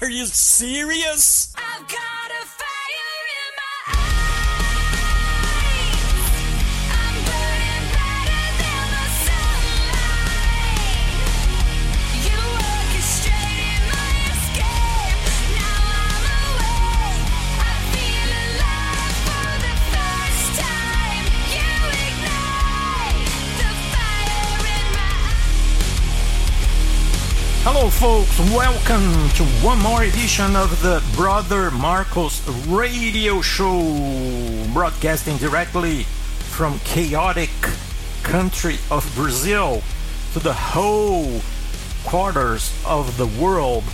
Are you serious? Hello, folks. Welcome to one more edition of the Brother Marcos Radio Show, broadcasting directly from chaotic country of Brazil to the whole quarters of the world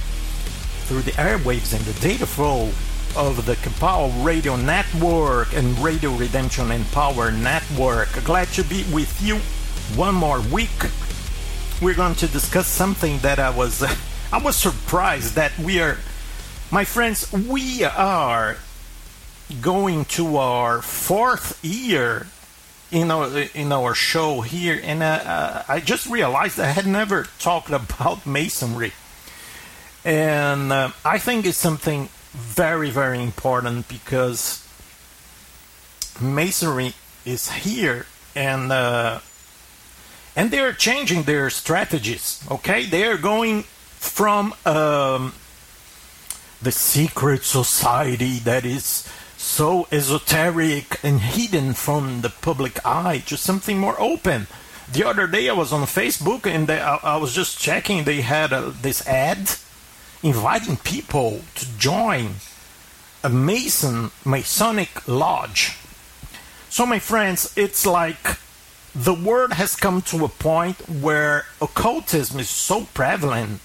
through the airwaves and the data flow of the Kapow Radio Network and Radio Redemption and Power Network. Glad to be with you one more week we're going to discuss something that I was I was surprised that we are my friends we are going to our fourth year in our in our show here. And uh, uh, I just realized I had never talked about masonry. And uh, I think it's something very very important because masonry is here. And and they're changing their strategies. Okay, they are going from um, the secret society that is so esoteric and hidden from the public eye to something more open. The other day I was on Facebook and they, I, I was just checking. They had uh this ad inviting people to join a Mason Masonic lodge. So, my friends, it's like the word has come to a point where occultism is so prevalent,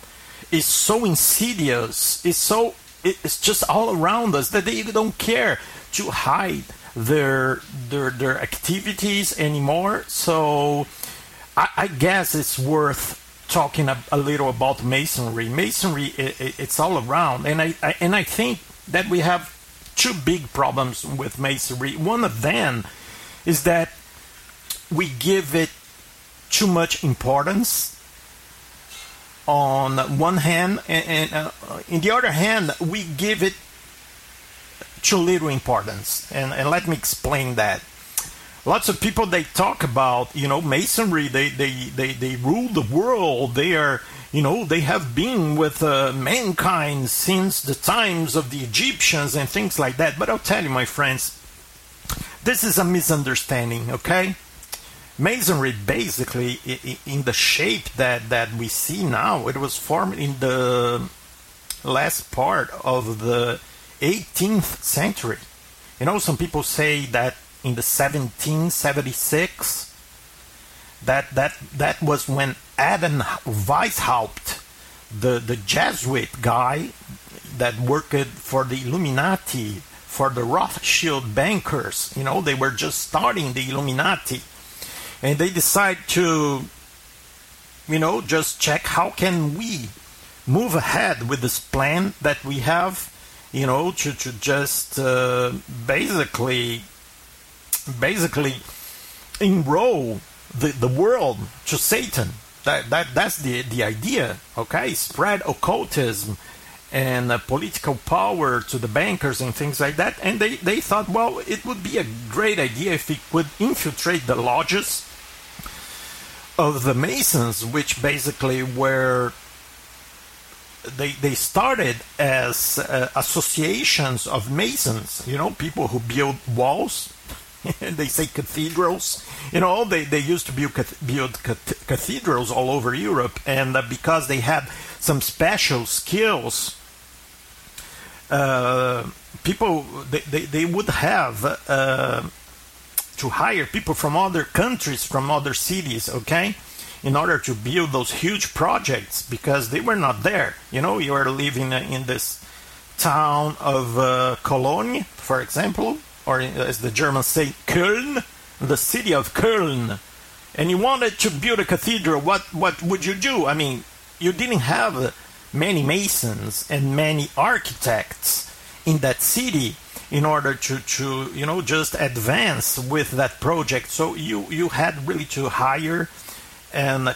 is so insidious, is so it's just all around us that they don't care to hide their their their activities anymore. So I, I guess it's worth talking a, a little about masonry. Masonry i i it's all around, and I, I and I think that we have two big problems with masonry. One of them is that we give it too much importance on one hand, and, and uh, in the other hand, we give it too little importance. And, and let me explain that. Lots of people they talk about, you know, masonry. They they they they rule the world. They are, you know, they have been with uh, mankind since the times of the Egyptians and things like that. But I'll tell you, my friends, this is a misunderstanding. Okay, masonry basically in the shape that that we see now it was formed in the last part of the 18th century. You know some people say that in the 1776 that that that was when Adam Weishaupt the the Jesuit guy that worked for the Illuminati for the Rothschild bankers you know they were just starting the Illuminati and they decide to you know just check how can we move ahead with this plan that we have you know to, to just uh, basically basically enroll the, the world to satan. That, that that's the the idea okay? Spread occultism and uh, political power to the bankers and things like that and they, they thought well it would be a great idea if we could infiltrate the lodges of the Masons, which basically were they they started as uh, associations of Masons, you know, people who build walls. they say cathedrals, you know. They they used to build build cathedrals all over Europe, and uh, because they had some special skills, uh, people they, they, they would have uh, to hire people from other countries, from other cities, okay, in order to build those huge projects because they were not there. You know, you are living in this town of uh, Cologne, for example, or as the Germans say, Köln, the city of Köln, and you wanted to build a cathedral. What what would you do? I mean, you didn't have many masons and many architects in that city in order to, to you know just advance with that project so you you had really to hire and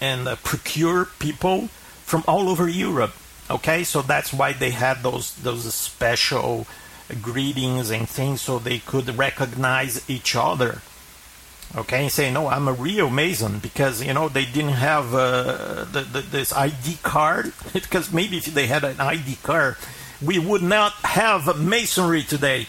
and uh, procure people from all over Europe Okay, so that's why they had those those special greetings and things so they could recognize each other. Okay, and say no, I'm a real Mason because you know they didn't have uh, the, the, this ID card because maybe if they had an ID card, we would not have Masonry today.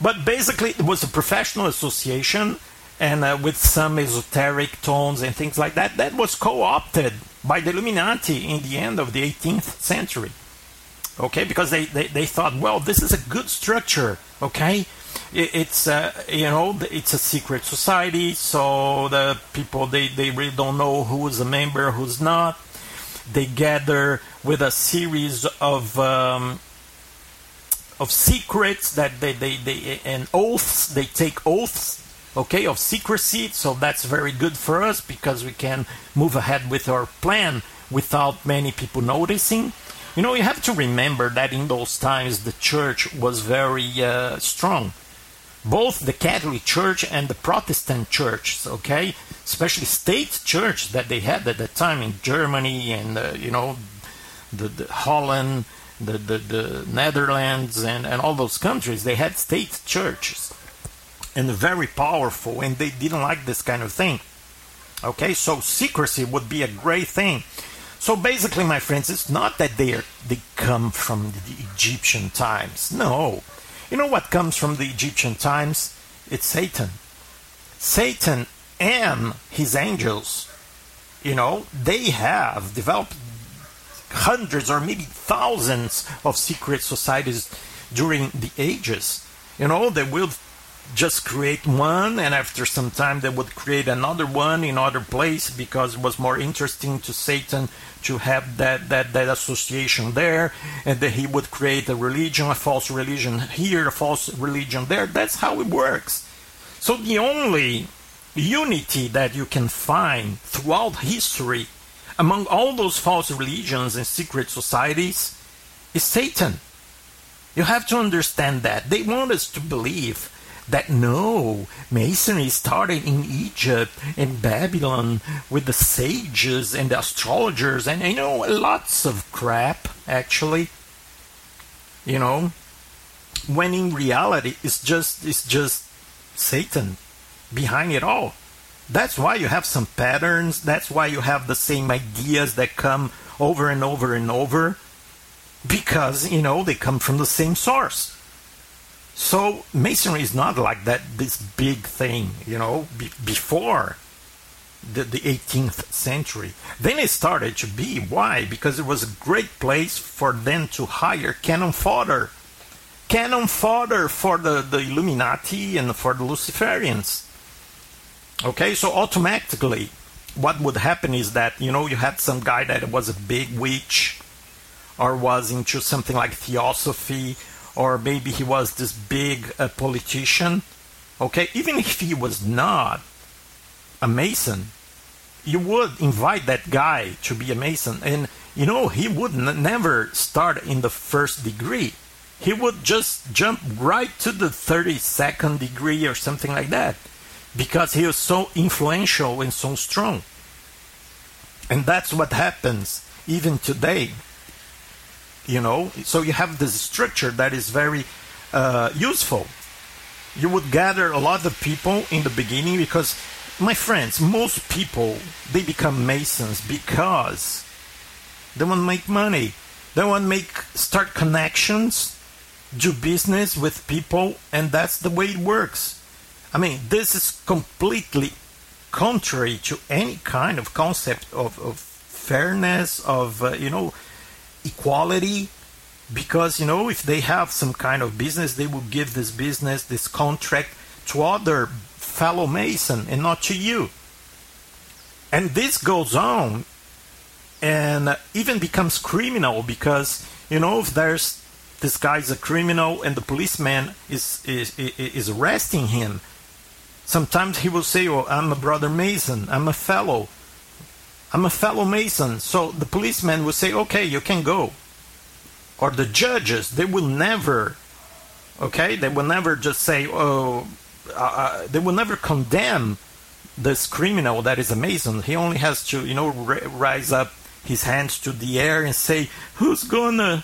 But basically, it was a professional association and uh, with some esoteric tones and things like that. That was co-opted by the Illuminati in the end of the 18th century. Okay, because they, they, they thought, well, this is a good structure. Okay, it, it's uh, you know it's a secret society, so the people they, they really don't know who is a member, who's not. They gather with a series of um, of secrets that they, they, they and oaths. They take oaths okay, of secrecy. So that's very good for us because we can move ahead with our plan without many people noticing. You know, you have to remember that in those times the church was very uh, strong. Both the Catholic Church and the Protestant churches, okay, especially state church that they had at that time in Germany and uh, you know, the, the Holland, the, the the Netherlands, and and all those countries, they had state churches and very powerful, and they didn't like this kind of thing. Okay, so secrecy would be a great thing. So basically, my friends, it's not that they are they come from the Egyptian times. No, you know what comes from the Egyptian times? It's Satan. Satan and his angels. You know, they have developed hundreds or maybe thousands of secret societies during the ages. You know, they will just create one and after some time they would create another one in other place because it was more interesting to satan to have that that that association there and then he would create a religion a false religion here a false religion there. That's how it works. So the only unity that you can find throughout history among all those false religions and secret societies is satan. You have to understand that. They want us to believe that no, Masonry started in Egypt and Babylon with the sages and the astrologers and you know lots of crap actually. You know, when in reality it's just it's just Satan behind it all. That's why you have some patterns, that's why you have the same ideas that come over and over and over because you know they come from the same source. So masonry is not like that this big thing, you know, be, before the, the 18th century. Then it started to be. Why? Because it was a great place for them to hire cannon fodder. Cannon fodder for the, the Illuminati and for the Luciferians. Okay, so automatically, what would happen is that, you know, you had some guy that was a big witch or was into something like theosophy or maybe he was this big uh, politician. Okay, even if he was not a Mason, you would invite that guy to be a Mason, and you know he would n- never start in the first degree. He would just jump right to the 32nd degree or something like that because he was so influential and so strong. And that's what happens even today you know? So you have this structure that is very uh, useful. You would gather a lot of people in the beginning because my friends most people they become masons because they want to make money. They want to make start connections do business with people and that's the way it works. I mean this is completely contrary to any kind of concept of, of fairness of uh, you know equality because you know if they have some kind of business they will give this business this contract to other fellow mason and not to you. And this goes on and even becomes criminal because you know if there's this guy's a criminal and the policeman is is is arresting him sometimes he will say oh i'm a brother mason. I'm a fellow I'm a fellow Mason. So the policeman will say, okay, you can go. Or the judges, they will never, okay, they will never just say, oh, uh, uh, they will never condemn this criminal that is a Mason. He only has to, you know, r- rise up his hands to the air and say, "Who's gonna,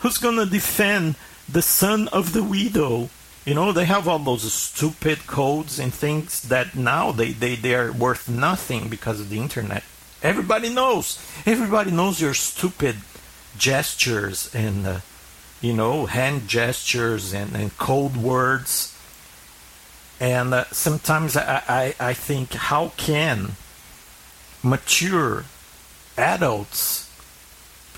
who's gonna defend the son of the widow?" You know, they have all those stupid codes and things that now they, they, they are worth nothing because of the internet. Everybody knows. Everybody knows your stupid gestures and, uh, you know, hand gestures and, and code words. And uh, sometimes I, I, I think, how can mature adults,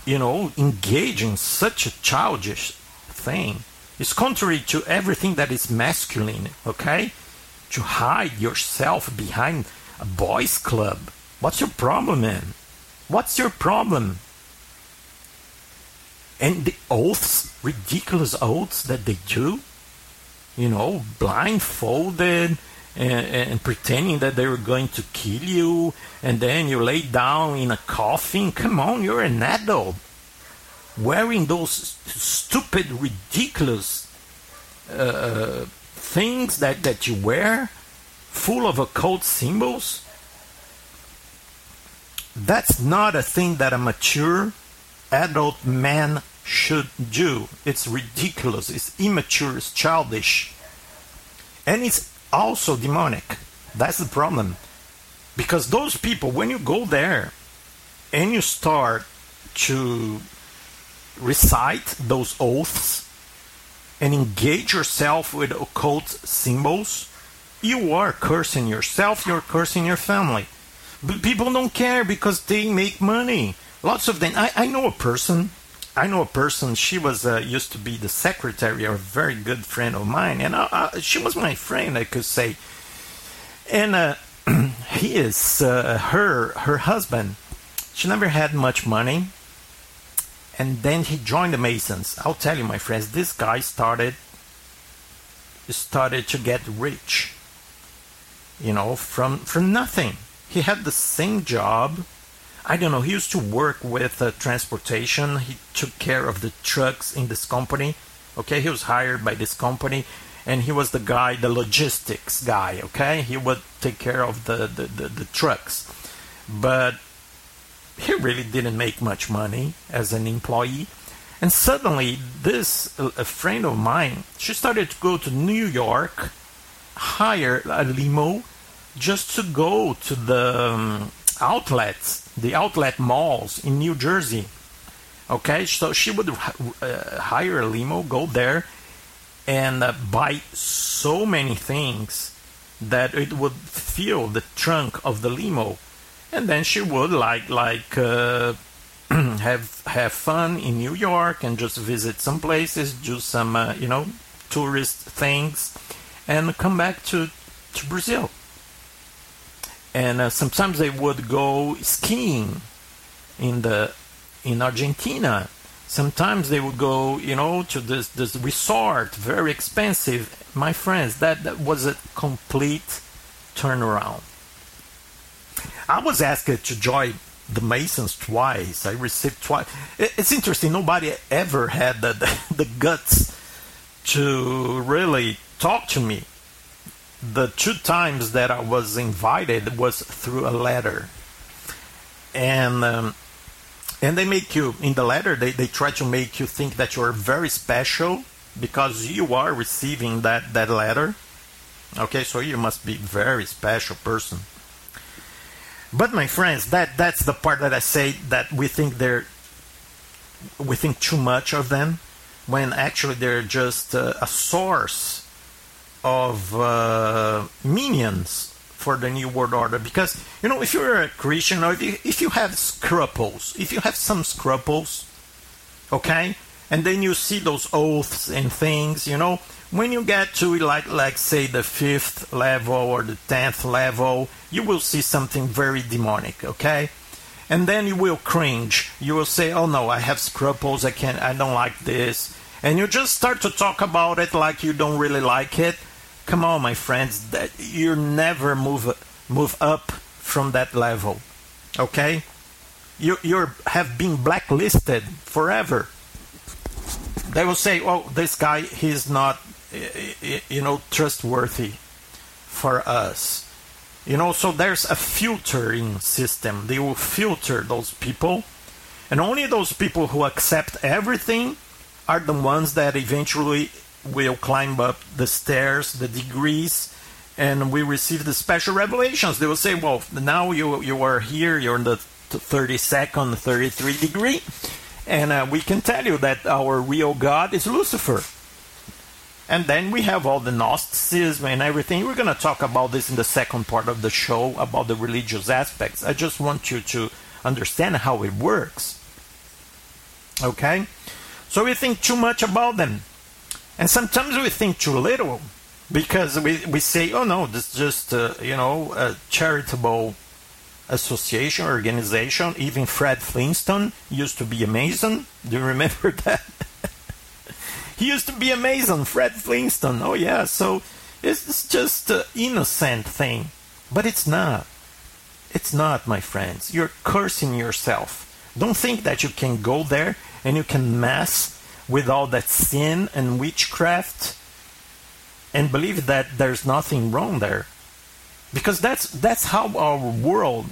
you know, engage in such a childish thing? It's contrary to everything that is masculine, okay? To hide yourself behind a boys' club. What's your problem, man? What's your problem? And the oaths, ridiculous oaths that they do, you know, blindfolded and, and pretending that they were going to kill you, and then you lay down in a coffin. Come on, you're an adult. Wearing those stupid, ridiculous uh, things that, that you wear, full of occult symbols. That's not a thing that a mature adult man should do. It's ridiculous, it's immature, it's childish. And it's also demonic. That's the problem. Because those people, when you go there and you start to recite those oaths and engage yourself with occult symbols, you are cursing yourself, you're cursing your family. But people don't care because they make money. Lots of them. I, I know a person. I know a person. She was uh, used to be the secretary of a very good friend of mine, and uh, uh, she was my friend. I could say. And uh, he is uh, her her husband. She never had much money, and then he joined the Masons. I'll tell you, my friends, this guy started started to get rich. You know, from from nothing. He had the same job. I don't know. He used to work with uh, transportation. He took care of the trucks in this company. Okay, he was hired by this company, and he was the guy, the logistics guy. Okay, he would take care of the the, the, the trucks, but he really didn't make much money as an employee. And suddenly, this a friend of mine, she started to go to New York, hire a limo, just to go to the um, outlets, the outlet malls in New Jersey. Okay, so she would uh, hire a limo, go there, and uh, buy so many things that it would fill the trunk of the limo and then she would like like uh, have have fun in New York and just visit some places, do some uh, you know tourist things, and come back to to Brazil. And uh, sometimes they would go skiing in the in Argentina. Sometimes they would go, you know, to this this resort, very expensive. My friends, that, that was a complete turnaround. I was asked to join the Masons twice. I received twice. It's interesting. Nobody ever had the, the, the guts to really talk to me. The two times that I was invited was through a letter, and um, and they make you in the letter. They they try to make you think that you're very special because you are receiving that that letter. Okay, so you must be very special person. But my friends, that that's the part that I say that we think they're we think too much of them when actually they're just uh, a source of uh, minions for the new world order. Because you know if you're a christian or if you, if you have scruples if you have some scruples okay and then you see those oaths and things you know when you get to like like say the fifth level or the tenth level you will see something very demonic okay? And then you will cringe. You will say oh no i have scruples. I can't i don't like this. And you just start to talk about it like you don't really like it come on my friends that you never move move up from that level okay? You you have been blacklisted forever. They will say oh this guy he's not you know trustworthy for us. You know so there's a filtering system. They will filter those people And only those people who accept everything are the ones that eventually will climb up the stairs, the degrees, and we receive the special revelations. They will say, "Well, now you you are here. You're in the 32nd, 33 degree, and uh, we can tell you that our real God is Lucifer." And then we have all the Gnosticism and everything. We're going to talk about this in the second part of the show about the religious aspects. I just want you to understand how it works. Okay? So we think too much about them. And sometimes we think too little because we, we say, oh no, this is just, uh, you know, a charitable association, organization. Even Fred Flintstone used to be a Mason. Do you remember that? he used to be a Mason, Fred Flintstone. Oh yeah, so it's just an innocent thing. But it's not. It's not, my friends. You're cursing yourself. Don't think that you can go there and you can mess with all that sin and witchcraft and believe that there's nothing wrong there. Because that's that's how our world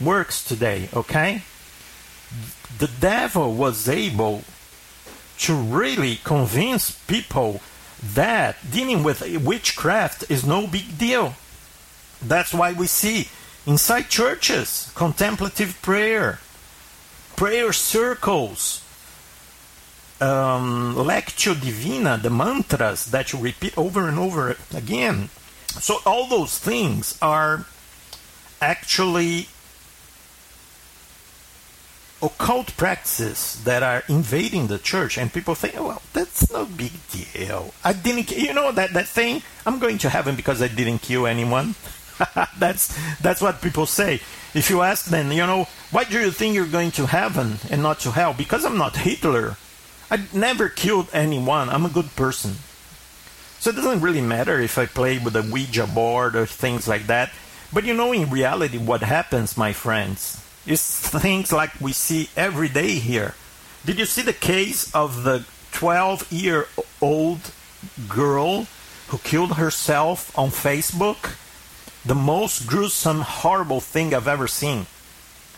works today, okay? The devil was able to really convince people that dealing with witchcraft is no big deal. That's why we see inside churches contemplative prayer, prayer circles, um, lectio divina, the mantras that you repeat over and over again. So all those things are actually occult practices that are invading the church and people think well that's no big deal. I didn't you know that that thing i'm going to heaven because i didn't kill anyone. That's that's what people say. If you ask them you know why do you think you're going to heaven and not to hell? Because i'm not hitler i never killed anyone i'm a good person so it doesn't really matter if i play with a ouija board or things like that but you know in reality what happens my friends is things like we see every day here. Did you see the case of the 12 year old girl who killed herself on Facebook? The most gruesome, horrible thing I've ever seen.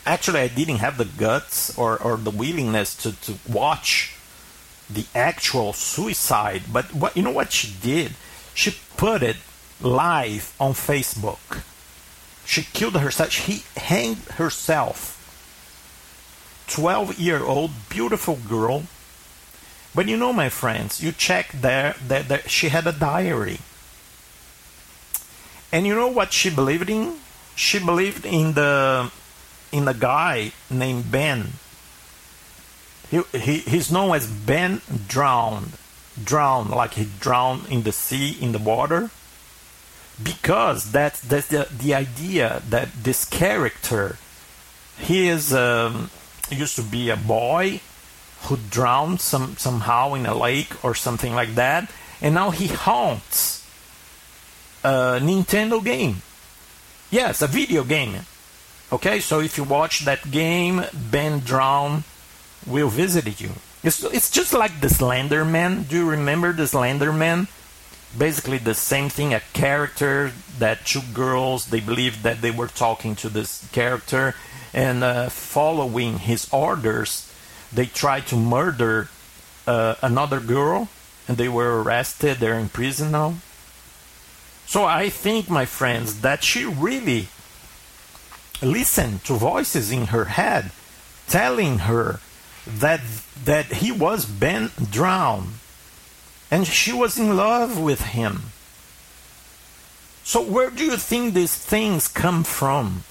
Actually, I didn't have the guts or, or the willingness to, to watch the actual suicide, but what you know what she did? She put it live on Facebook. She killed herself. She hanged herself. 12 year old, beautiful girl. But you know, my friends, you check there that, she had a diary. And you know what she believed in? She believed in the in a guy named Ben. He, he he's known as Ben drowned. Drowned, like he drowned in the sea, in the water because that's that's the the idea that this character he is um, used to be a boy who drowned some somehow in a lake or something like that, and now he haunts a Nintendo game. Yes, a video game. Okay, so if you watch that game, Ben Drown will visit you. It's, it's just like the Slender Man. Do you remember the Slender Man? basically the same thing a character that two girls they believed that they were talking to this character and uh, following his orders they tried to murder uh, another girl and they were arrested they're in prison now so i think my friends that she really listened to voices in her head telling her that that he was ben drowned and she was in love with him. So where do you think these things come from?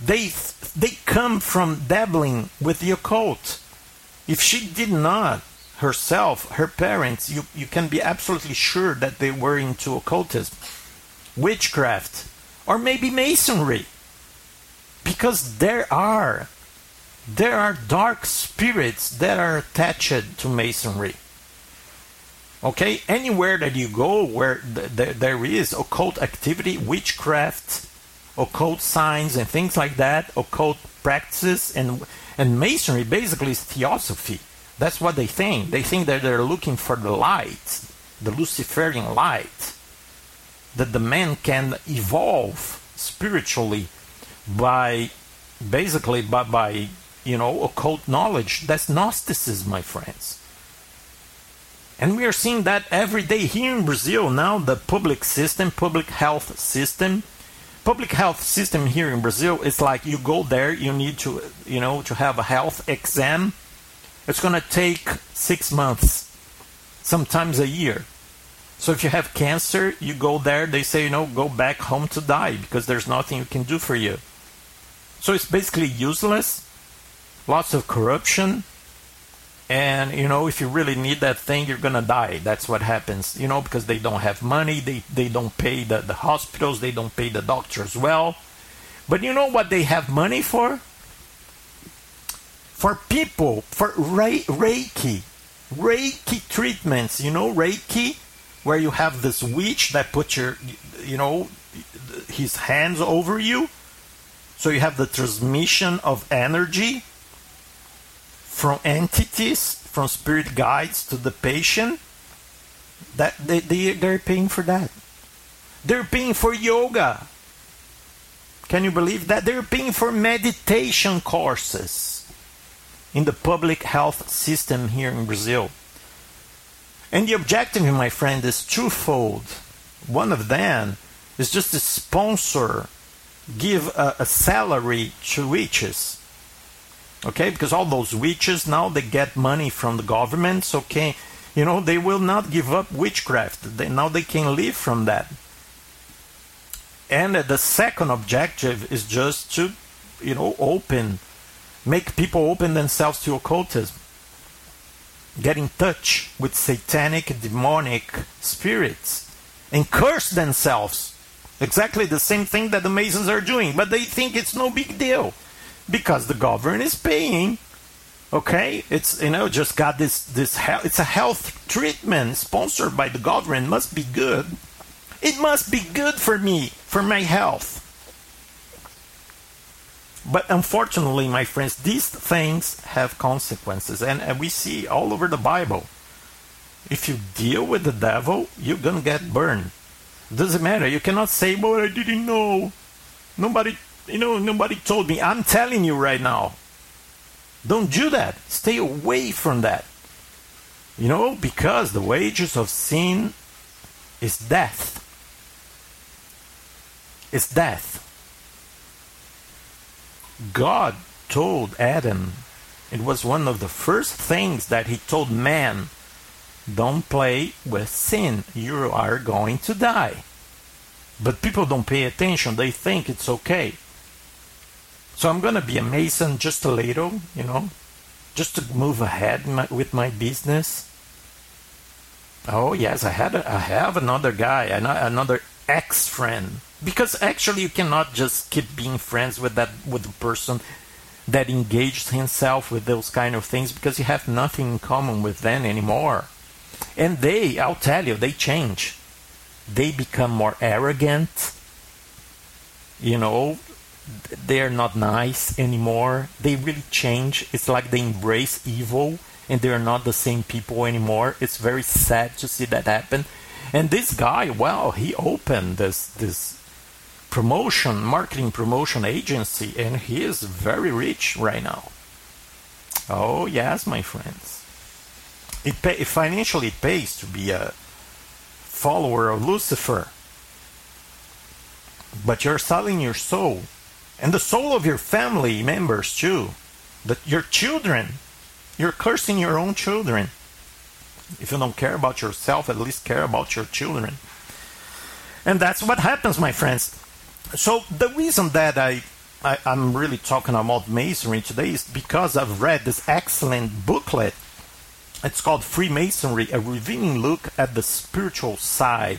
They they come from dabbling with the occult. If she did not herself, her parents, you, you can be absolutely sure that they were into occultism, witchcraft, or maybe masonry. Because there are there are dark spirits that are attached to masonry. Okay, anywhere that you go where th- th- there is occult activity, witchcraft, occult signs, and things like that, occult practices, and and masonry basically is theosophy. That's what they think. They think that they're looking for the light, the Luciferian light, that the man can evolve spiritually by basically by, by you know, occult knowledge. That's Gnosticism, my friends. And we are seeing that every day here in Brazil now. The public system, public health system, public health system here in Brazil, it's like you go there, you need to, you know, to have a health exam. It's going to take six months, sometimes a year. So if you have cancer, you go there, they say, you know, go back home to die because there's nothing you can do for you. So it's basically useless, lots of corruption, and you know, if you really need that thing, you're gonna die. That's what happens, you know, because they don't have money, they, they don't pay the, the hospitals, they don't pay the doctors well. But you know what they have money for? For people, for Rei- Reiki. Reiki treatments, you know, Reiki, where you have this witch that puts your, you know, his hands over you. So you have the transmission of energy from entities, from spirit guides to the patient. That they, they they're paying for that. They're paying for yoga. Can you believe that? They're paying for meditation courses in the public health system here in Brazil. And the objective, my friend, is twofold. One of them is just to sponsor, give a, a salary to witches. Okay, because all those witches now they get money from the governments. Okay, you know they will not give up witchcraft. They, now they can live from that. And uh, the second objective is just to, you know, open, make people open themselves to occultism get in touch with satanic, demonic spirits and curse themselves. Exactly the same thing that the Masons are doing, but they think it's no big deal because the government is paying. Okay, it's you know just got this this he- it's a health treatment sponsored by the government must be good. It must be good for me for my health. But unfortunately, my friends, these things have consequences, and, and we see all over the Bible. If you deal with the devil, you're gonna get burned. Doesn't matter. You cannot say, "Well, I didn't know. Nobody, you know, nobody told me." I'm telling you right now. Don't do that. Stay away from that. You know, because the wages of sin is death. It's death. God told Adam, it was one of the first things that he told man don't play with sin. You are going to die. But people don't pay attention, they think it's okay. So I'm going to be a mason just a little, you know, just to move ahead my, with my business. Oh yes, I had a, I have another guy, another ex friend. Because actually, you cannot just keep being friends with that with the person that engaged himself with those kind of things because you have nothing in common with them anymore. And they, I'll tell you, they change. They become more arrogant. You know, they're not nice anymore. They really change. It's like they embrace evil and they're not the same people anymore. It's very sad to see that happen. And this guy, well, he opened this this promotion, marketing promotion agency, and he is very rich right now. Oh yes, my friends. It, pay, financially it pays to be a follower of Lucifer. But you're selling your soul and the soul of your family members too. That your children, you're cursing your own children. If you don't care about yourself, at least care about your children. And that's what happens, my friends. So the reason that I, I I'm really talking about masonry today is because I've read this excellent booklet. It's called Freemasonry: A Revealing Look at the Spiritual Side.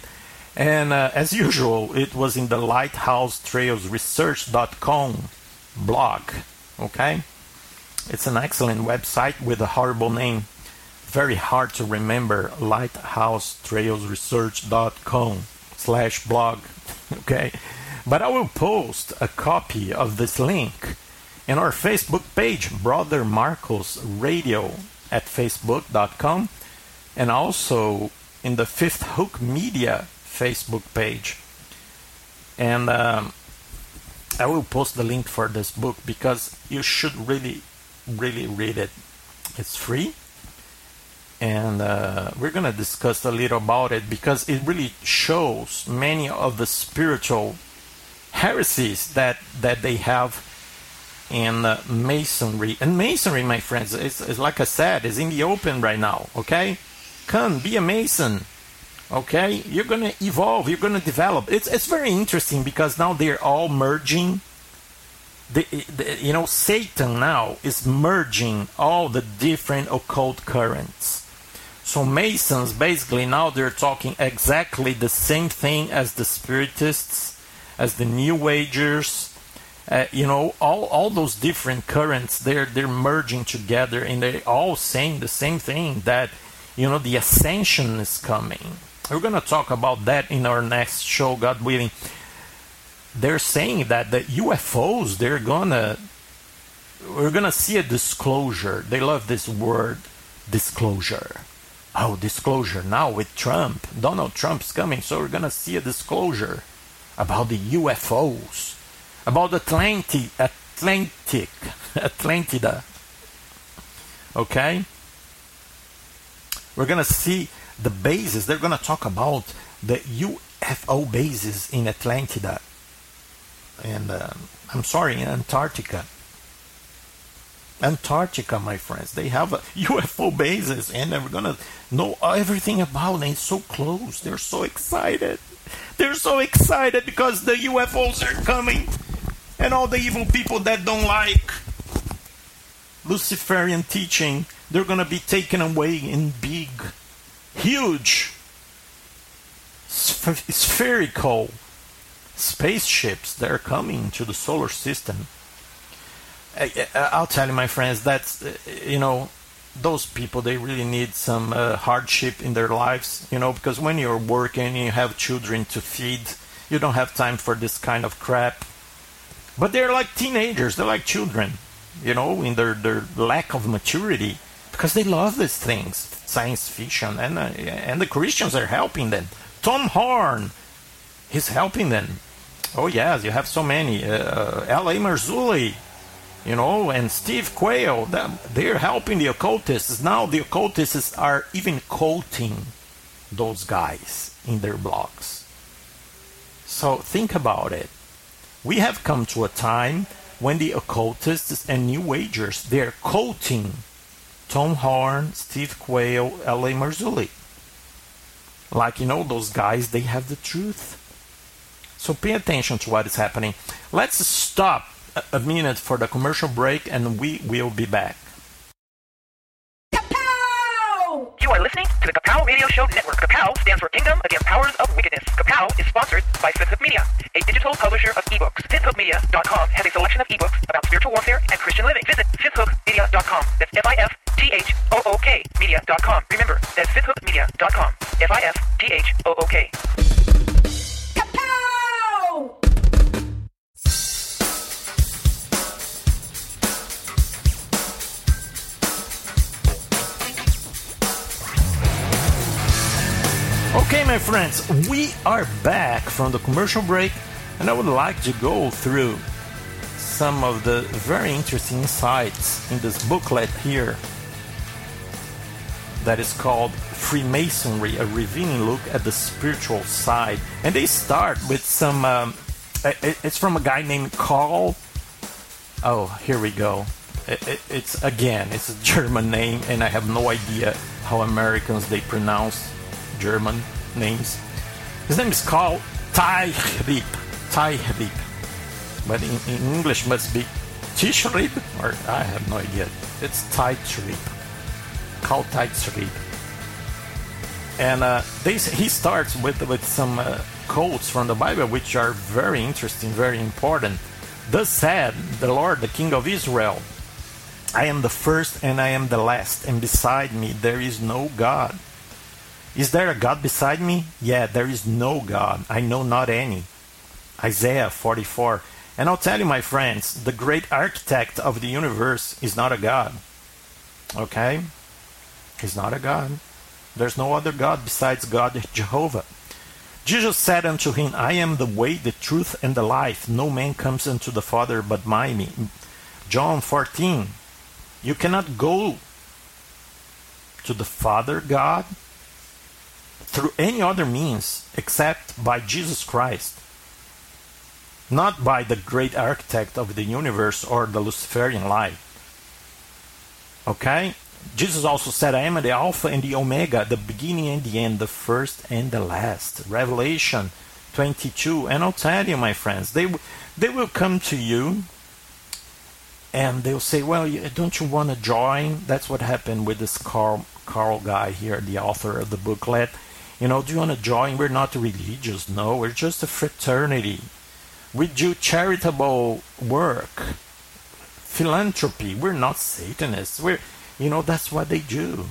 And uh, as usual, it was in the Lighthouse Trails lighthousetrailsresearch.com blog. Okay? It's an excellent website with a horrible name. Very hard to remember. Lighthouse Trails lighthousetrailsresearch.com slash blog. Okay? But I will post a copy of this link in our Facebook page, Brother Marcos Radio at facebook.com, and also in the Fifth Hook Media Facebook page. And um, I will post the link for this book because you should really really read it. It's free. And uh, we're going to discuss a little about it because it really shows many of the spiritual heresies that, that they have in uh, masonry. And masonry, my friends, is, is like I said, is in the open right now. Okay, come be a mason. Okay, you're gonna evolve. You're gonna develop. It's it's very interesting because now they're all merging. The, the, you know, Satan now is merging all the different occult currents. So Masons basically now they're talking exactly the same thing as the Spiritists, as the New Agers, uh, you know all all those different currents they're they're merging together and they're all saying the same thing that you know the ascension is coming we're going to talk about that in our next show god willing they're saying that the ufos they're gonna we're gonna see a disclosure they love this word disclosure oh disclosure now with trump donald trump's coming so we're gonna see a disclosure about the ufos about Atlantic, Atlantic, Atlantida. Okay? We're going to see the bases. They're going to talk about the UFO bases in Atlantida. And uh, I'm sorry, in Antarctica. Antarctica, my friends, they have a UFO bases, and we're gonna know everything about it. It's so close. They're so excited. They're so excited because the UFOs are coming and all the evil people that don't like Luciferian teaching, they're to be taken away in big, huge, sph- spherical spaceships that are coming to the solar system. I, I- I'll tell you, my friends, that's, uh, you know, those people, they really need some uh, hardship in their lives, you know, because when you're working you have children to feed, you don't have time for this kind of crap. But they're like teenagers, they're like children, you know, in their, their lack of maturity, because they love these things, science fiction, and, uh, and the Christians are helping them. Tom Horn, he's helping them. Oh, yes, you have so many. Uh, L.A. Marzulli, you know, and Steve Quayle, they're helping the occultists. Now the occultists are even quoting those guys in their blogs. So think about it. We have come to a time when the occultists and New Agers they're quoting Tom Horn, Steve Quayle, L.A. Marzulli. Like you know, those guys they have the truth. So pay attention to what is happening. Let's stop a- minute for the commercial break and we will be back. You are listening to the Kapow Radio Show Network. Kapow stands for Kingdom Against Powers of Wickedness. Kapow is sponsored by Fifth Hook Media, a digital publisher of ebooks. FifthHookMedia.com has a selection of ebooks about spiritual warfare and Christian living. Visit FifthHookMedia.com. That's F-I-F-T-H-O-O-K Media.com. Remember, that's FifthHookMedia.com. F-I-F-T-H-O-O-K. Okay, my friends, we are back from the commercial break, and I would like to go through some of the very interesting insights in this booklet here that is called Freemasonry, a revealing look at the spiritual side. And they start with some, um, it's from a guy named Carl. Oh, here we go. It's again, it's a German name, and I have no idea how Americans they pronounce German names. His name is called Teichrib. Teichrib. But in, in English must be Tischrieb, or I have no idea. It's Teichrib. Called Teichrib. And uh, he starts with, with some uh, quotes from the Bible, which are very interesting, very important. Thus said the Lord, the King of Israel, I am the first and I am the last, and beside me there is no God. Is there a God beside me? Yeah, there is no God. I know not any. Isaiah 44. And I'll tell you, my friends, the great architect of the universe is not a God. Okay? He's not a God. There's no other God besides God Jehovah. Jesus said unto him, I am the way, the truth, and the life. No man comes unto the Father but by me. John 14. You cannot go to the Father God through any other means except by Jesus Christ. Not by the great architect of the universe or the Luciferian light. Okay? Jesus also said, I am the Alpha and the Omega, the beginning and the end, the first and the last. Revelation 22. And I'll tell you, my friends, they, they will come to you and they'll say, Well, don't you want to join? That's what happened with this Carl, Carl guy here, the author of the booklet. You know, do you want to join? We're not religious. No, we're just a fraternity. We do charitable work philanthropy. We're not Satanists. We're, you know, that's what they do.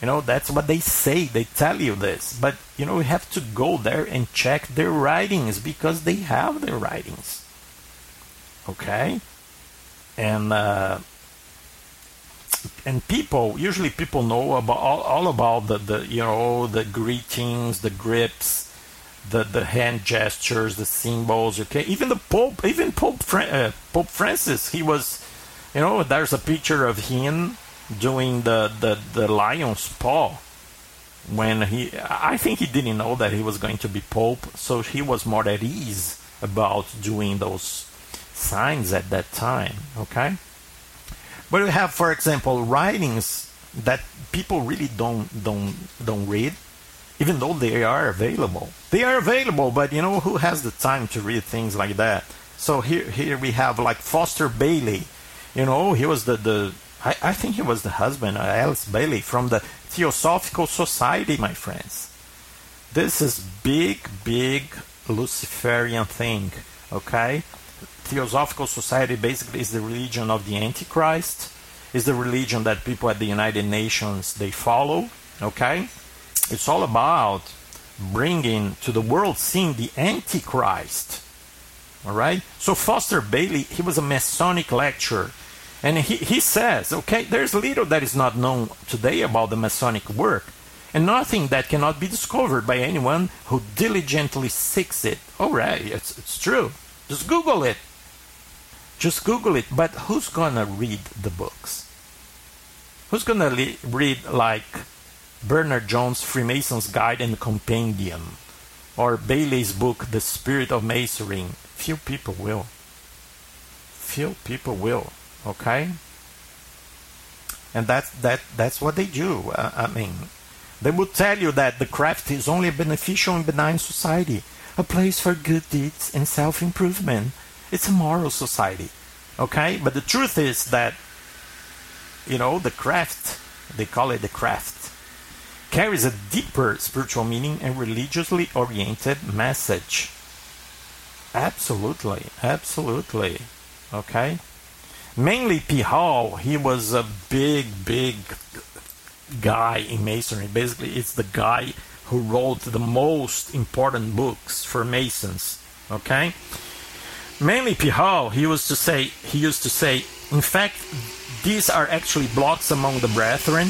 You know, that's what they say. They tell you this. But, you know, we have to go there and check their writings because they have their writings. Okay? And, uh, and people, usually people know about all, all about the, the, you know, the greetings, the grips, the, the hand gestures, the symbols. Okay, even the Pope, even Pope Fran- uh, Pope Francis, he was, you know, there's a picture of him doing the the the lion's paw when he. I think he didn't know that he was going to be Pope, so he was more at ease about doing those signs at that time. Okay, but we have, for example, writings that people really don't don't don't read even though they are available. They are available, but you know who has the time to read things like that? So here, here we have like Foster Bailey. You know, he was the the I, I think he was the husband of Alice Bailey from the Theosophical Society, my friends. This is big, big Luciferian thing. Okay, Theosophical Society basically is the religion of the Antichrist. Is the religion that people at the United Nations they follow. Okay, it's all about bringing to the world scene the Antichrist. All right. So Foster Bailey, he was a Masonic lecturer, and he, he says, okay, there's little that is not known today about the Masonic work, and nothing that cannot be discovered by anyone who diligently seeks it. All right, it's it's true. Just Google it. Just Google it. But who's gonna read the books? Who's gonna read like Bernard Jones' Freemason's Guide and Compendium, or Bailey's book, The Spirit of Masonry. Few people will. Few people will. Okay. And that's that. That's what they do. Uh, I mean, they will tell you that the craft is only a beneficial and benign society, a place for good deeds and self-improvement. It's a moral society. Okay. But the truth is that, you know, the craft. They call it the craft carries a deeper spiritual meaning and religiously oriented message. Absolutely, absolutely. Okay? Manly P. Hall, he was a big, big guy in Masonry. Basically, it's the guy who wrote the most important books for Masons. Okay? Manly P. Hall, he used to say, he used to say, in fact, these are actually blocks among the brethren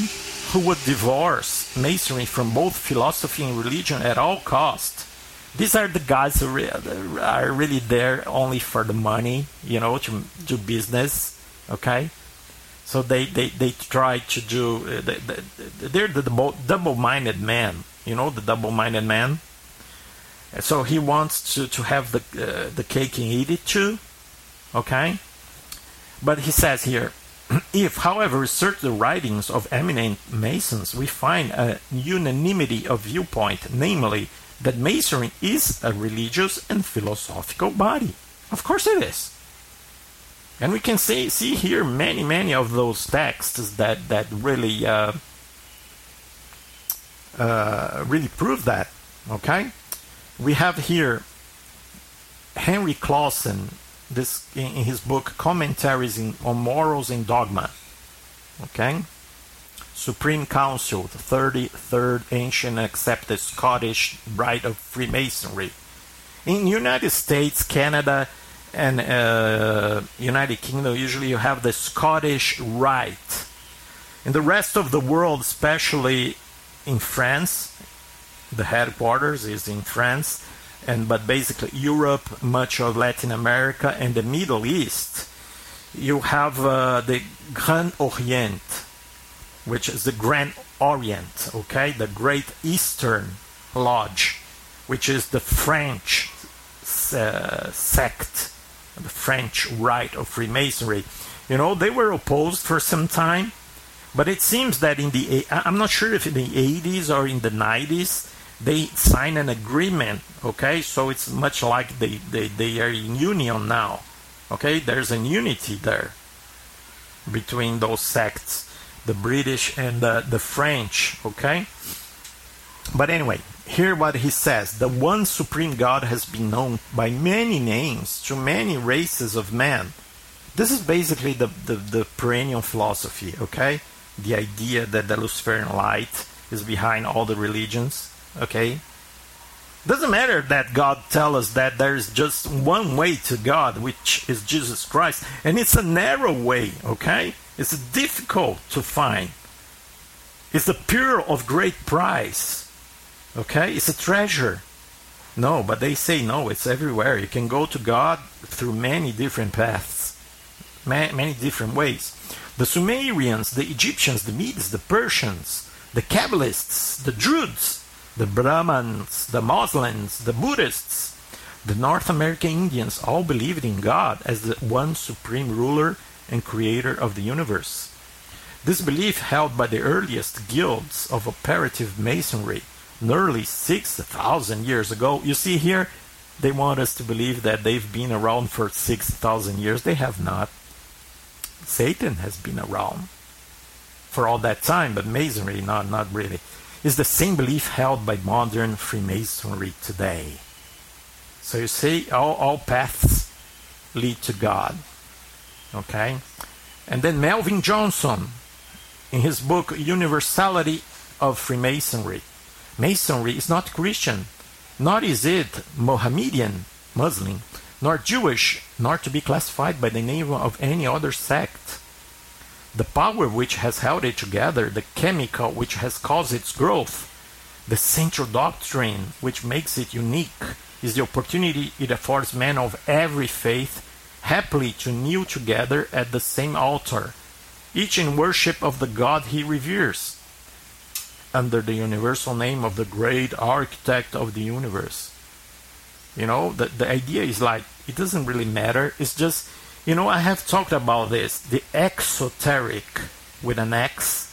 who would divorce Masonry from both philosophy and religion at all cost. These are the guys who re- are really there only for the money, you know, to do business. Okay, so they they, they try to do. Uh, they, they, they're the double-minded man, you know, the double-minded man. So he wants to to have the uh, the cake and eat it too. Okay, but he says here, if, however, we search the writings of eminent Masons, we find a unanimity of viewpoint, namely that Masonry is a religious and philosophical body. Of course it is. And we can see, see here many, many of those texts that, that really, uh, uh, really prove that. Okay? We have here Henry Clausen, this in in his book Commentaries in, on Morals and Dogma. Okay? Supreme Council, the 33rd ancient accepted Scottish Rite of Freemasonry. In United States, Canada, and uh, United Kingdom, usually you have the Scottish Rite. In the rest of the world, especially in France, the headquarters is in France, and but basically Europe, much of Latin America, and the Middle East, you have uh, the Grand Orient, which is the Grand Orient, okay, the Great Eastern Lodge, which is the French uh, sect, the French rite of Freemasonry. You know, they were opposed for some time, but it seems that in the I'm not sure if in the 80s or in the 90s they sign an agreement. Okay, so it's much like they they, they are in union now. Okay, there's a unity there between those sects, the British and the, the French. Okay, but anyway, hear what he says. The one supreme God has been known by many names to many races of men. This is basically the, the, the perennial philosophy, okay? The idea that the Luciferian light is behind all the religions, okay? Doesn't matter that God tell us that there's just one way to God, which is Jesus Christ, and it's a narrow way, okay? It's difficult to find. It's a pearl of great price. Okay? It's a treasure. No, but they say no, it's everywhere. You can go to God through many different paths, ma- many different ways. The Sumerians, the Egyptians, the Medes, the Persians, the Kabbalists, the Druids, the Brahmins, the Muslims, the Buddhists, the North American Indians all believed in God as the one supreme ruler and creator of the universe. This belief held by the earliest guilds of operative masonry nearly 6,000 years ago. You see here, they want us to believe that they've been around for 6,000 years. They have not. Satan has been around for all that time, but masonry, not, not really. Is the same belief held by modern Freemasonry today. So you see, all, all paths lead to God. Okay? And then Melvin Johnson, in his book Universality of Freemasonry, Masonry is not Christian, nor is it Mohammedan, Muslim, nor Jewish, nor to be classified by the name of any other sect. The power which has held it together, the chemical which has caused its growth, the central doctrine which makes it unique, is the opportunity it affords men of every faith happily to kneel together at the same altar, each in worship of the God he reveres under the universal name of the great architect of the universe. You know, the, the idea is like, it doesn't really matter. It's just, you know, I have talked about this. The exoteric, with an X,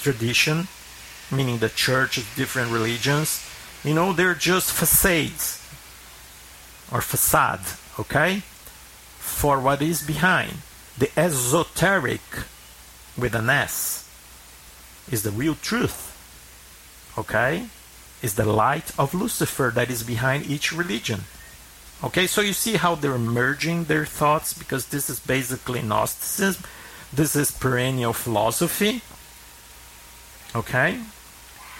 tradition, meaning the church of different religions, you know, they're just facades or facade, okay, for what is behind. The esoteric, with an S, is the real truth. Okay? Is the light of Lucifer that is behind each religion. Okay, so you see how they're merging their thoughts because this is basically Gnosticism. This is perennial philosophy. Okay?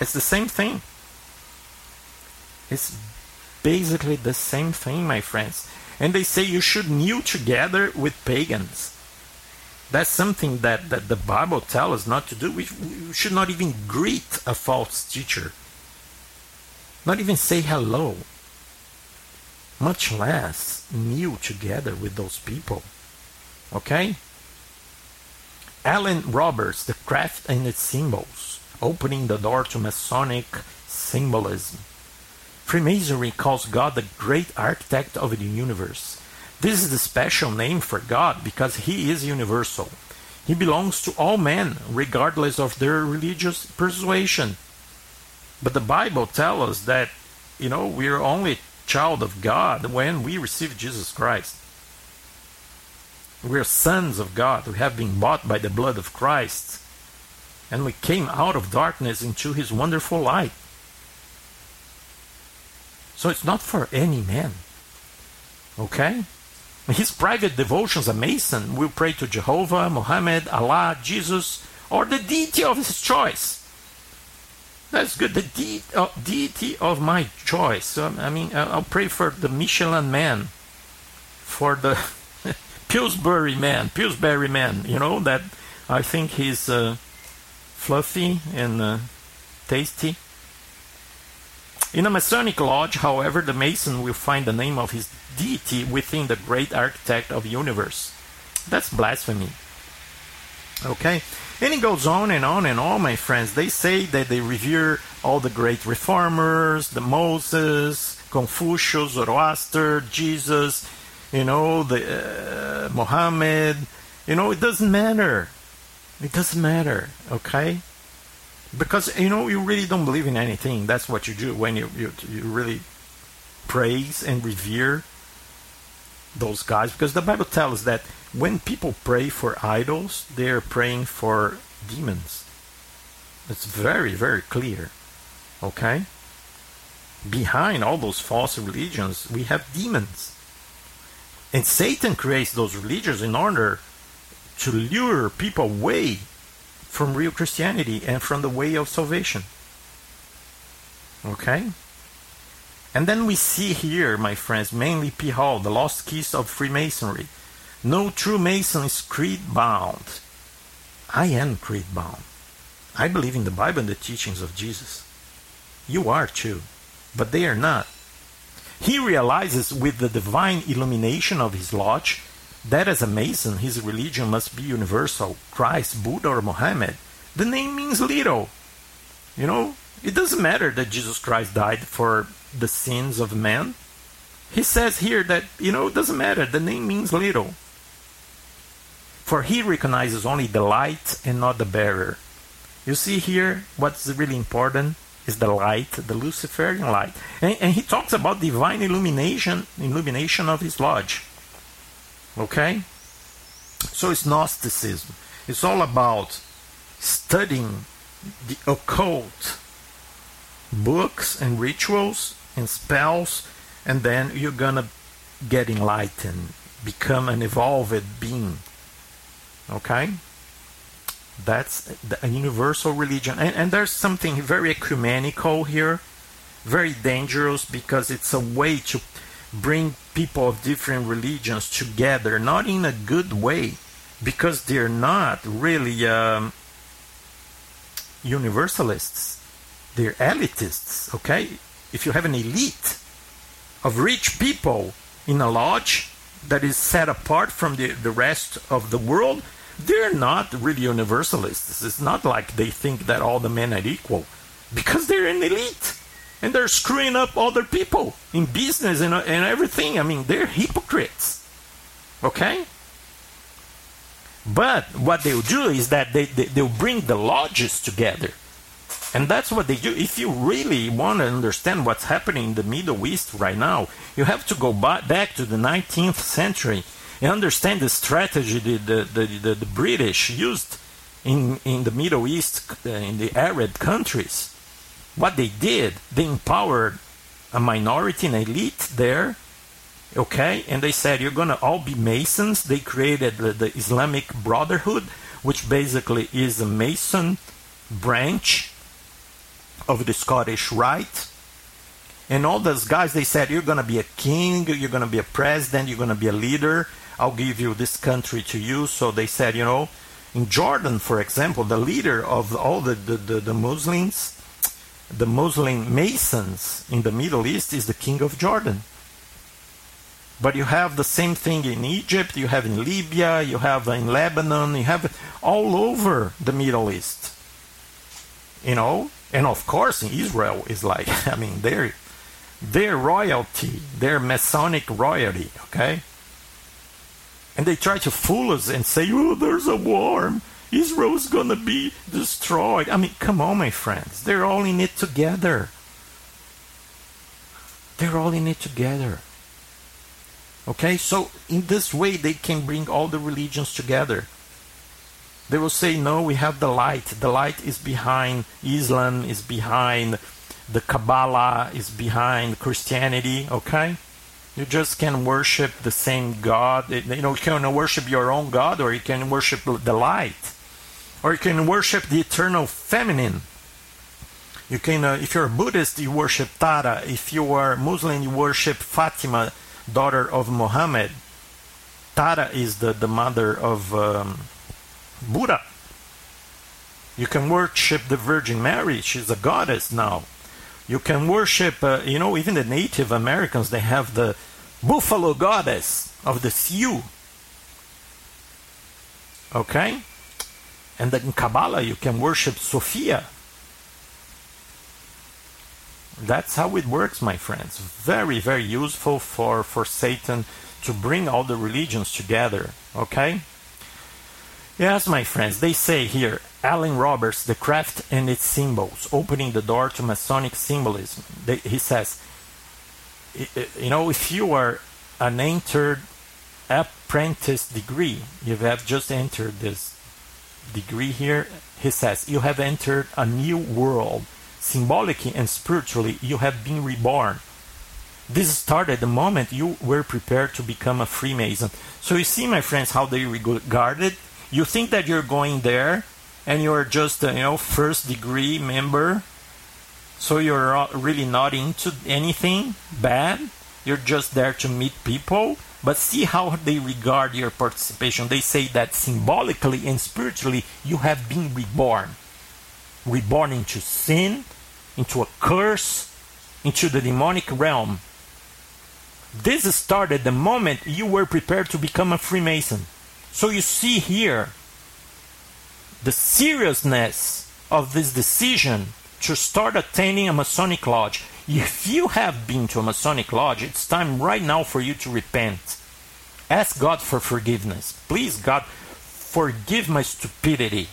It's the same thing. It's basically the same thing, my friends. And they say you should kneel together with pagans. That's something that, that the Bible tells us not to do. We, we should not even greet a false teacher, not even say hello, much less kneel together with those people. Okay? Allen Roberts, The Craft and its Symbols, opening the door to Masonic symbolism. Freemasonry calls God the great architect of the universe. This is the special name for God because He is universal. He belongs to all men, regardless of their religious persuasion. But the Bible tells us that, you know, we are only child of God when we receive Jesus Christ. We are sons of God. We have been bought by the blood of Christ. And we came out of darkness into His wonderful light. So it's not for any man. Okay? His private devotions, a Mason will pray to Jehovah, Muhammad, Allah, Jesus, or the deity of his choice. That's good. The uh, deity of my choice. Um, I mean, uh, I'll pray for the Michelin man, for the Pillsbury man, Pillsbury man. You know that I think he's uh, fluffy and uh, tasty. In a Masonic lodge, however, the Mason will find the name of his deity within the great architect of the universe. That's blasphemy. Okay? And it goes on and on and on, my friends. They say that they revere all the great reformers, the Moses, Confucius, Zoroaster, Jesus, you know, the uh, Muhammad. You know, it doesn't matter. It doesn't matter, okay? Because you know you really don't believe in anything. That's what you do when you you, you really praise and revere those guys. Because the Bible tells us that when people pray for idols, they are praying for demons. It's very very clear, okay? Behind all those false religions, we have demons. And Satan creates those religions in order to lure people away from real Christianity and from the way of salvation. Okay? And then we see here, my friends, mainly P. Hall, the lost keys of Freemasonry. No true Mason is creed bound. I am creed bound. I believe in the Bible and the teachings of Jesus. You are too, but they are not. He realizes with the divine illumination of his lodge that as a Mason his religion must be universal Christ, Buddha, or Mohammed. The name means little. You know, it doesn't matter that Jesus Christ died for the sins of man. He says here that, you know, it doesn't matter. The name means little. For he recognizes only the light and not the bearer. You see here what's really important is the light, the Luciferian light. And, and he talks about divine illumination, illumination of his lodge. Okay? So it's Gnosticism. It's all about studying the occult books and rituals and spells, and then you're gonna get enlightened, become an evolved being. Okay? That's a universal religion. And, and there's something very ecumenical here, very dangerous because it's a way to bring people of different religions together, not in a good way, because they're not really um, universalists. They're elitists, okay? If you have an elite of rich people in a lodge that is set apart from the, the rest of the world, they're not really universalists. It's not like they think that all the men are equal, because they're an elite and they're screwing up other people in business and, and everything. I mean, they're hypocrites. Okay? But what they'll do is that they, they, they'll bring the lodges together. And that's what they do. If you really want to understand what's happening in the Middle East right now, you have to go ba- back to the 19th century and understand the strategy the, the, the, the, British used in, in the Middle East, uh, in the Arab countries what they did, they empowered a minority, an elite there, okay, and they said you're gonna all be Masons. They created the, the Islamic Brotherhood, which basically is a Mason branch of the Scottish Rite. And all those guys, they said, You're going to be a king, you're going to be a president, you're going to be a leader. I'll give you this country to you. So they said, You know, in Jordan, for example, the leader of all the, the, the, the Muslims, the Muslim Masons in the Middle East is the king of Jordan. But you have the same thing in Egypt, you have in Libya, you have in Lebanon, you have all over the Middle East. You know? And of course, Israel is like, I mean, their royalty, their Masonic royalty, okay? And they try to fool us and say, oh, there's a war. Israel's gonna be destroyed. I mean, come on, my friends. They're all in it together. They're all in it together. Okay, so in this way, they can bring all the religions together. They will say, no, we have the light. The light is behind Islam, is behind the Kabbalah, is behind Christianity, okay? You just can worship the same God. You know, you can worship your own God or you can worship the light. Or you can worship the eternal feminine. You can, uh, if you're a Buddhist, you worship Tara. If you are Muslim, you worship Fatima, daughter of Muhammad. Tara is the, the mother of um, Buddha. You can worship the Virgin Mary. She's a goddess now. You can worship, uh, you know, even the Native Americans, they have the buffalo goddess of the Sioux. Okay? And then in Kabbalah, you can worship Sophia. That's how it works, my friends. Very, very useful for, for Satan to bring all the religions together. Okay? Yes, my friends, they say here Allen Roberts, The Craft and Its Symbols, opening the door to Masonic symbolism. They, he says, you know, if you are an entered apprentice degree, you have just entered this degree here, he says, you have entered a new world. Symbolically and spiritually, you have been reborn. This started the moment you were prepared to become a Freemason. So you see, my friends, how they regard it. You think that you're going there, and you're just a you know first degree member, so you're really not into anything bad. You're just there to meet people. But see how they regard your participation. They say that symbolically and spiritually, you have been reborn. Reborn into sin, into a curse, into the demonic realm. This started the moment you were prepared to become a Freemason. So you see here the seriousness of this decision to start attending a Masonic lodge. If you have been to a Masonic lodge, it's time right now for you to repent. Ask God for forgiveness. Please, God, forgive my stupidity.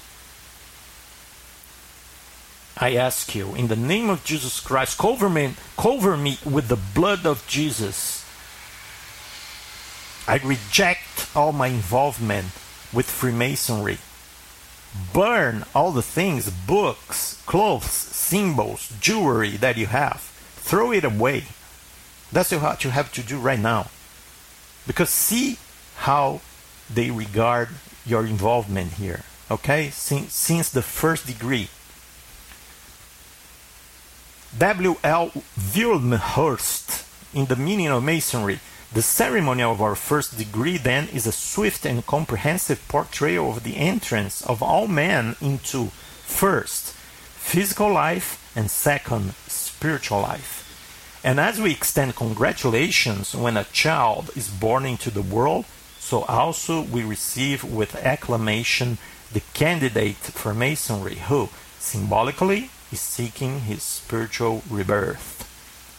I ask you, in the name of Jesus Christ, cover me, cover me with the blood of Jesus. I reject all my involvement with Freemasonry. Burn all the things, books, clothes, symbols, jewelry that you have. Throw it away. That's what you have to do right now. Because see how they regard your involvement here. Okay? Since, since the first degree. W.L. Wilmshurst, in the meaning of Masonry, the ceremony of our first degree then is a swift and comprehensive portrayal of the entrance of all men into first physical life and second spiritual life. And as we extend congratulations when a child is born into the world, so also we receive with acclamation the candidate for Masonry who, symbolically, is seeking his spiritual rebirth.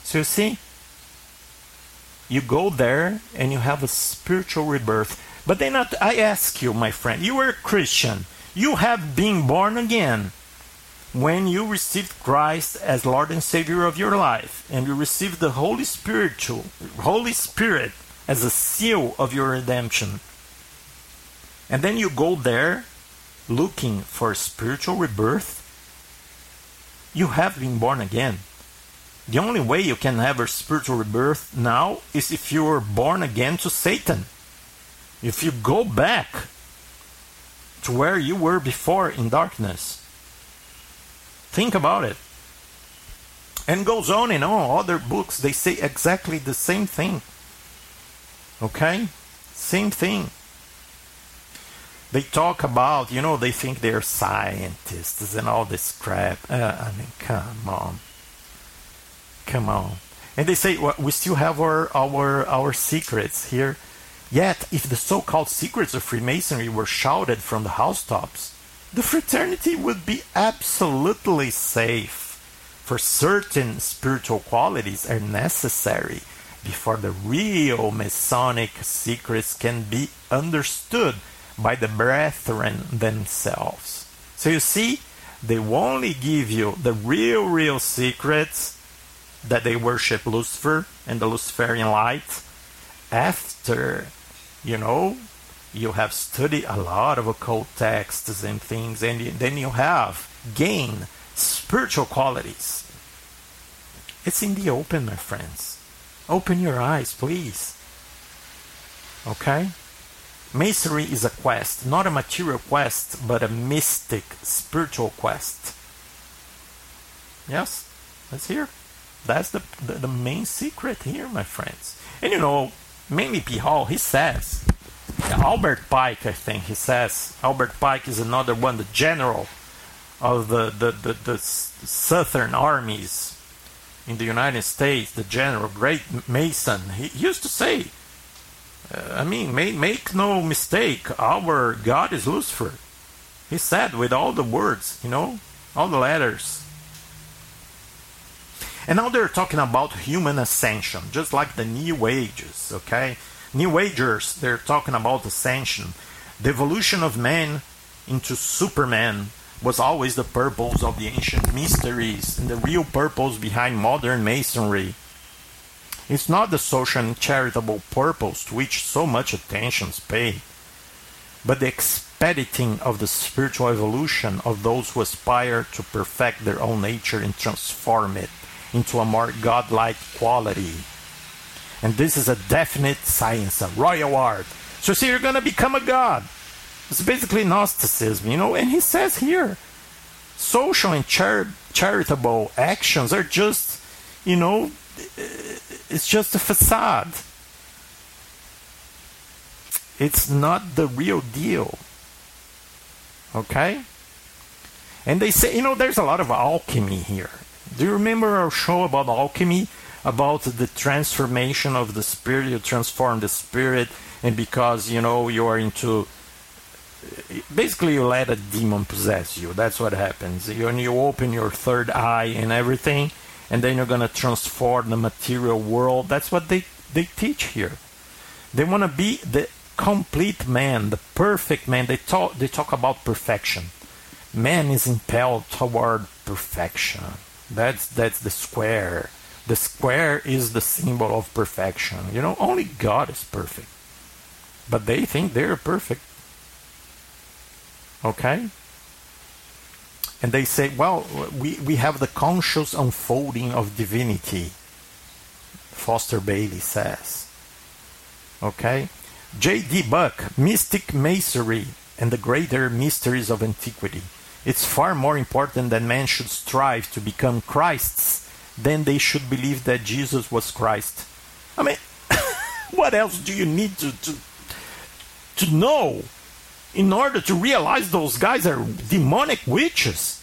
So you see, you go there and you have a spiritual rebirth. But then I ask you, my friend, you are a Christian. You have been born again when you received Christ as Lord and Savior of your life, and you received the Holy Spiritual, Holy Spirit as a seal of your redemption. And then you go there looking for spiritual rebirth. You have been born again. The only way you can have a spiritual rebirth now is if you were born again to Satan. If you go back to where you were before in darkness. Think about it. And goes on in all Other books, they say exactly the same thing. Okay? Same thing. They talk about, you know, they think they're scientists and all this crap. Uh, I mean, come on. Come on. And they say well, we still have our, our, our secrets here. Yet, if the so called secrets of Freemasonry were shouted from the housetops, the fraternity would be absolutely safe. For certain spiritual qualities are necessary before the real Masonic secrets can be understood by the brethren themselves. So you see, they only give you the real, real secrets that they worship Lucifer and the Luciferian light after, you know, you have studied a lot of occult texts and things, and then you have gained spiritual qualities. It's in the open, my friends. Open your eyes, please. Okay? Masonry is a quest, not a material quest, but a mystic, spiritual quest. Yes, Let's here. That's the, the, the main secret here, my friends. And you know, mainly P. Hall, he says, Albert Pike, I think he says, Albert Pike is another one, the general of the, the, the, the southern armies in the United States, the general, great Mason. He used to say, Uh, I mean, make, make no mistake, our God is Lucifer. He said with all the words, you know, all the letters. And now they're talking about human ascension, just like the New Ages, okay? New Agers, they're talking about ascension. The evolution of man into Superman was always the purpose of the ancient mysteries and the real purpose behind modern masonry. It's not the social and charitable purpose to which so much attention is paid, but the expediting of the spiritual evolution of those who aspire to perfect their own nature and transform it into a more godlike quality. And this is a definite science, a royal art. So, see, you're going to become a god. It's basically Gnosticism, you know. And he says here, social and char- charitable actions are just, you know, it's just a facade. It's not the real deal. Okay? And they say, you know, there's a lot of alchemy here. Do you remember our show about alchemy? About the transformation of the spirit, you transform the spirit, and because you know you are into basically you let a demon possess you. That's what happens. You, and you open your third eye and everything, and then you're gonna transform the material world. That's what they they teach here. They want to be the complete man, the perfect man. They talk they talk about perfection. Man is impelled toward perfection. That's that's the square. The square is the symbol of perfection. You know, only God is perfect. But they think they're perfect. Okay? And they say, well, we, we have the conscious unfolding of divinity. Foster Bailey says. Okay? J.D. Buck, Mystic Masonry and the Greater Mysteries of Antiquity. It's far more important that man should strive to become Christs than they should believe that Jesus was Christ. I mean, what else do you need to, to, to know in order to realize those guys are demonic witches?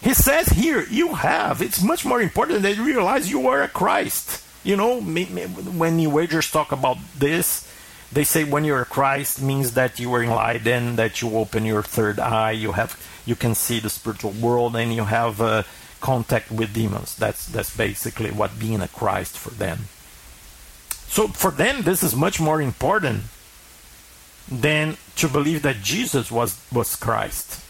He says here, you have. It's much more important that you realize you are a Christ. You know, when New Agers talk about this, they say when you're Christ means that you are enlightened, that you open your third eye, you have, you can see the spiritual world, and you have uh, contact with demons. That's that's basically what being a Christ for them. So for them, this is much more important than to believe that Jesus was was Christ.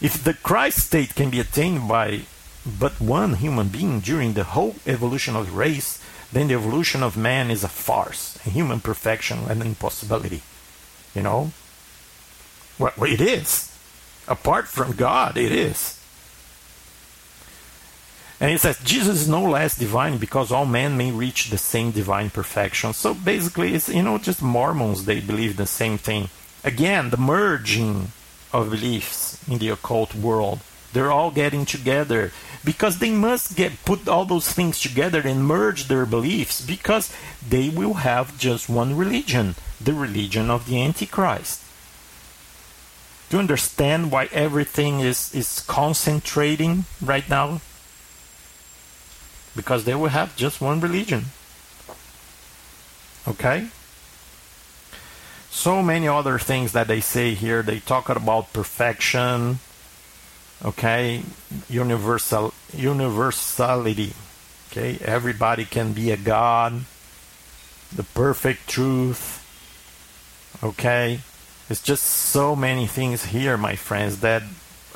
If the Christ state can be attained by but one human being during the whole evolution of the race, then the evolution of man is a farce, human perfection, an impossibility. You know? Well, it is. Apart from God, it is. And it says Jesus is no less divine because all men may reach the same divine perfection. So basically, it's you know just Mormons they believe the same thing. Again, the merging of beliefs in the occult world. They're all getting together because they must get put all those things together and merge their beliefs because they will have just one religion, the religion of the Antichrist. Do you understand why everything is, is concentrating right now? Because they will have just one religion. Okay? So many other things that they say here. They talk about perfection, okay? Universal universality. Okay? Everybody can be a god the perfect truth. Okay? It's just so many things here my friends that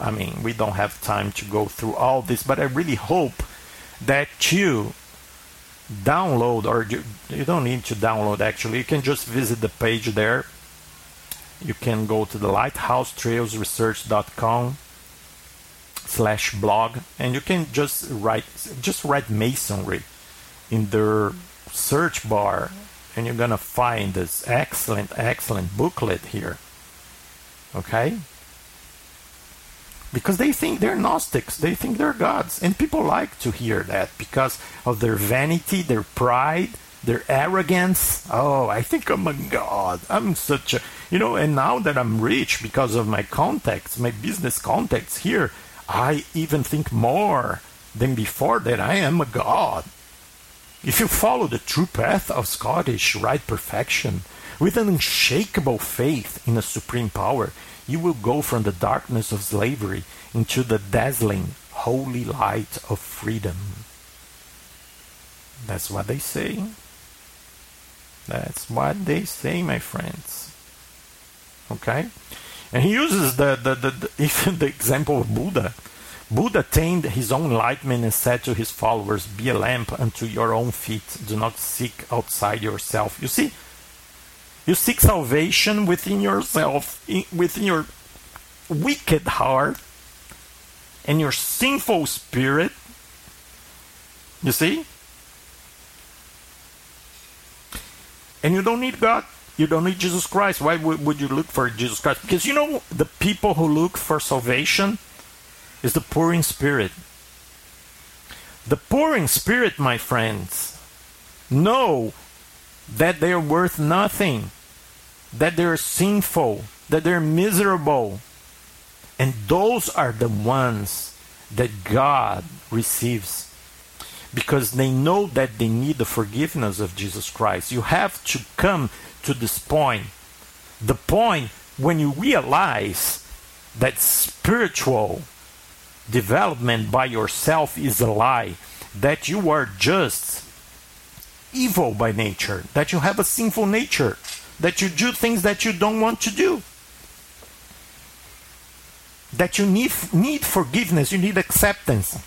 i mean we don't have time to go through all this but i really hope that you download or you, you don't need to download actually. You can just visit the page there. You can go to the lighthousetrailsresearch.com slash blog and you can just write just write masonry in the search bar and you're gonna find this excellent excellent booklet here okay? Because they think they're gnostics they think they're gods and people like to hear that because of their vanity their pride their arrogance. Oh i think i'm a god. I'm such a you know and now that i'm rich because of my contacts my business contacts here I even think more than before that I am a god. If you follow the true path of Scottish Rite perfection, with an unshakable faith in a supreme power, you will go from the darkness of slavery into the dazzling, holy light of freedom. That's what they say. That's what they say, my friends. Okay? And he uses the, the, the, even the example of Buddha. Buddha attained his own enlightenment and said to his followers, Be a lamp unto your own feet. Do not seek outside yourself. You see, you seek salvation within yourself, in- within your wicked heart and your sinful spirit. You see? And you don't need God. You don't need Jesus Christ. Why would, you look for Jesus Christ? Because you know the people who look for salvation is the poor in spirit. The poor in spirit, my friends, know that they are worth nothing, that they're sinful, that they're miserable. And those are the ones that God receives because they know that they need the forgiveness of Jesus Christ. You have to come to this point. The point when you realize that spiritual development by yourself is a lie, that you are just evil by nature, that you have a sinful nature, that you do things that you don't want to do. That you need, need forgiveness, you need acceptance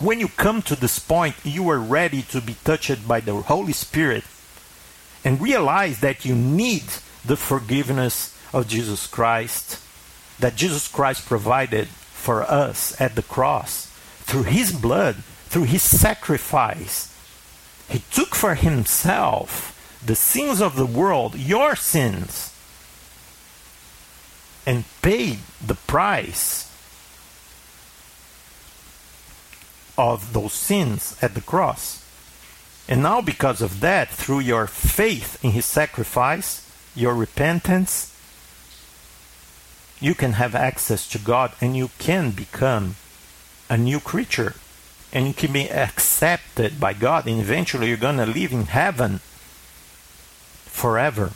when you come to this point, you are ready to be touched by the Holy Spirit and realize that you need the forgiveness of Jesus Christ, that Jesus Christ provided for us at the cross through his blood, through his sacrifice. He took for himself the sins of the world, your sins, and paid the price of those sins at the cross. And now, because of that, through your faith in his sacrifice, your repentance, you can have access to God and you can become a new creature. And you can be accepted by God, and eventually you're going to live in heaven forever.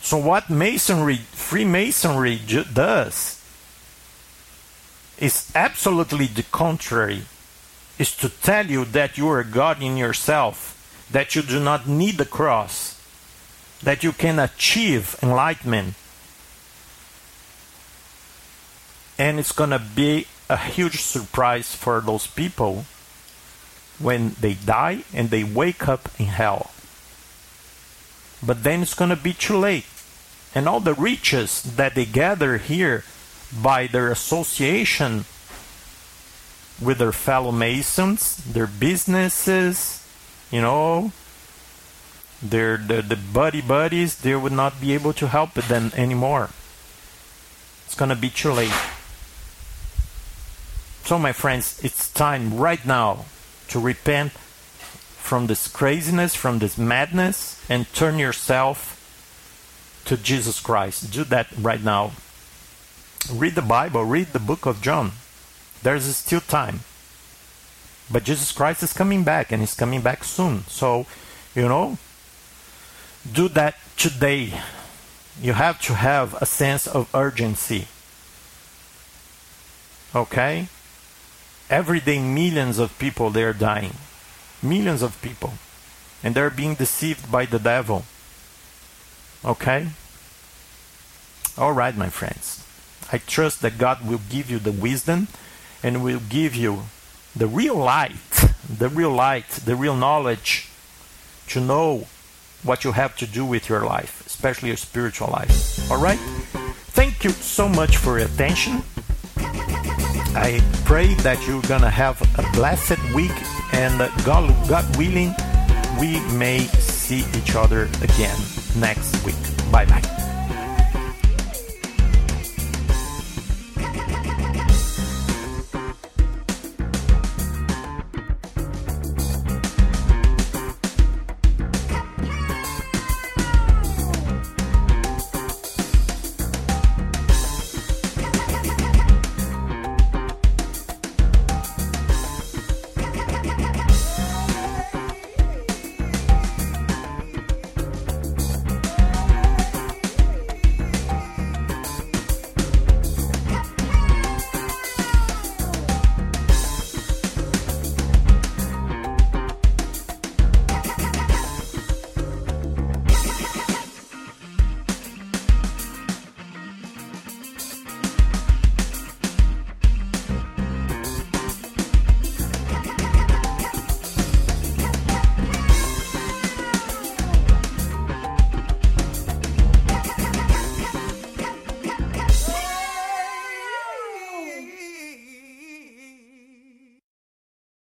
So, what Masonry, Freemasonry does is absolutely the contrary is to tell you that you are God in yourself, that you do not need the cross, that you can achieve enlightenment. And it's going to be a huge surprise for those people when they die and they wake up in hell. But then it's going to be too late. And all the riches that they gather here by their association with their fellow Masons, their businesses, you know, their the, the buddy buddies, they would not be able to help them anymore. It's gonna be too late. So, my friends, it's time right now to repent from this craziness, from this madness, and turn yourself to Jesus Christ. Do that right now read the Bible, read the book of John. There's still time. But Jesus Christ is coming back and he's coming back soon. So, you know, do that today. You have to have a sense of urgency. Okay? Every day, millions of people they are dying. Millions of people. And they're being deceived by the devil. Okay? All right, my friends. I trust that God will give you the wisdom and will give you the real light, the real light, the real knowledge to know what you have to do with your life, especially your spiritual life. All right? Thank you so much for your attention. I pray that you're going to have a blessed week and God, God willing, we may see each other again next week. Bye bye.